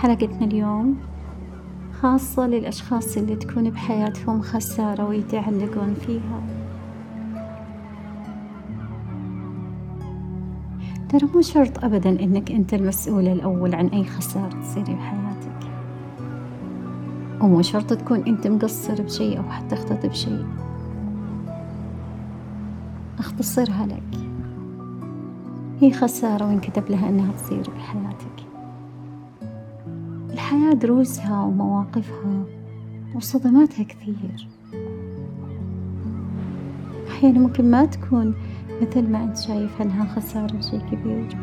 حلقتنا اليوم خاصة للأشخاص اللي تكون بحياتهم خسارة ويتعلقون فيها. ترى مو شرط أبدا إنك أنت المسؤول الأول عن أي خسارة تصير بحياتك. ومو شرط تكون أنت مقصر بشيء أو حتى اختط بشيء أختصرها لك. هي خسارة وانكتب لها إنها تصير بحياتك. الحياة دروسها ومواقفها وصدماتها كثير. أحيانا ممكن ما تكون مثل ما أنت شايف إنها خسارة شي كبير.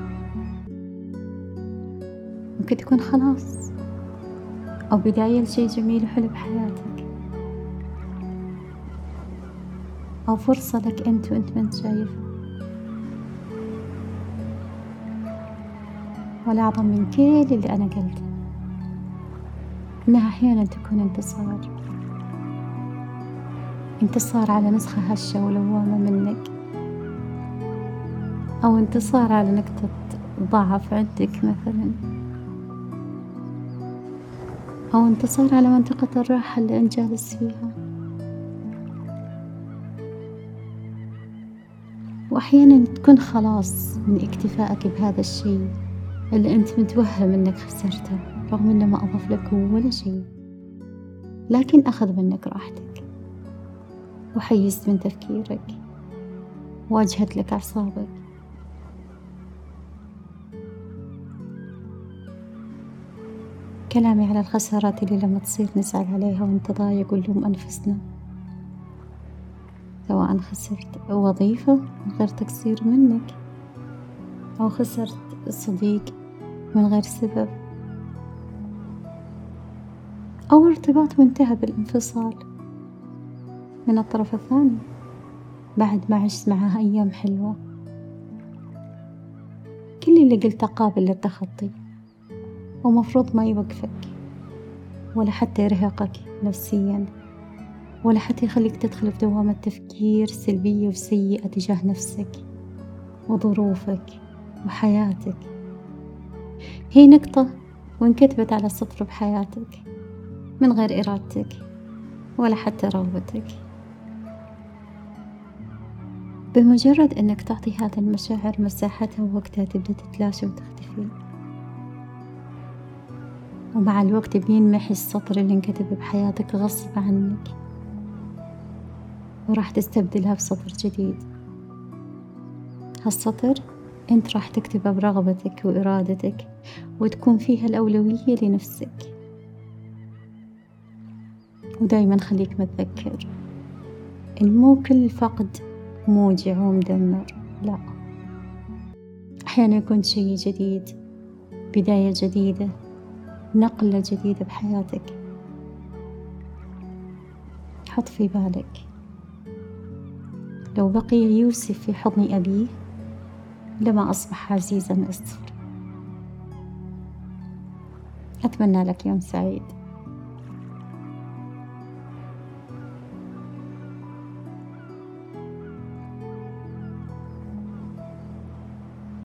ممكن تكون خلاص أو بداية لشي جميل وحلو بحياتك. أو فرصة لك أنت وأنت ما أنت شايفها. والأعظم من كل اللي أنا قلته. إنها أحيانا تكون انتصار. انتصار على نسخة هشة ولوامة منك. أو انتصار على نقطة ضعف عندك مثلا. أو انتصار على منطقة الراحة اللي أنت جالس فيها. وأحيانا تكون خلاص من اكتفائك بهذا الشيء اللي أنت متوهم إنك خسرته. رغم إنه ما أضاف لك ولا شيء. لكن أخذ منك راحتك. وحيزت من تفكيرك. واجهت لك أعصابك. كلامي على الخسارات اللي لما تصير نزعل عليها ونتضايق ونلوم أنفسنا. سواء خسرت وظيفة من غير تقصير منك أو خسرت صديق من غير سبب. أو ارتباط وانتهى بالانفصال. من الطرف الثاني بعد ما عشت معها أيام حلوة. كل اللي قلته قابل للتخطي ومفروض ما يوقفك ولا حتى يرهقك نفسيا ولا حتى يخليك تدخل في دوامة تفكير سلبية وسيئة تجاه نفسك وظروفك وحياتك. هي نقطة وانكتبت على سطر بحياتك. من غير إرادتك ولا حتى رغبتك. بمجرد أنك تعطي هذه المشاعر مساحتها ووقتها تبدأ تتلاشى وتختفي. ومع الوقت بينمحي السطر اللي انكتب بحياتك غصب عنك. وراح تستبدلها بسطر جديد. هالسطر أنت راح تكتبه برغبتك وإرادتك وتكون فيها الأولوية لنفسك. ودايما خليك متذكر. إن مو كل فقد موجع ومدمر. لا. أحيانا يكون شي جديد بداية جديدة نقلة جديدة بحياتك. حط في بالك. لو بقي يوسف في حضن أبيه لما أصبح عزيز مصر أتمنى لك يوم سعيد.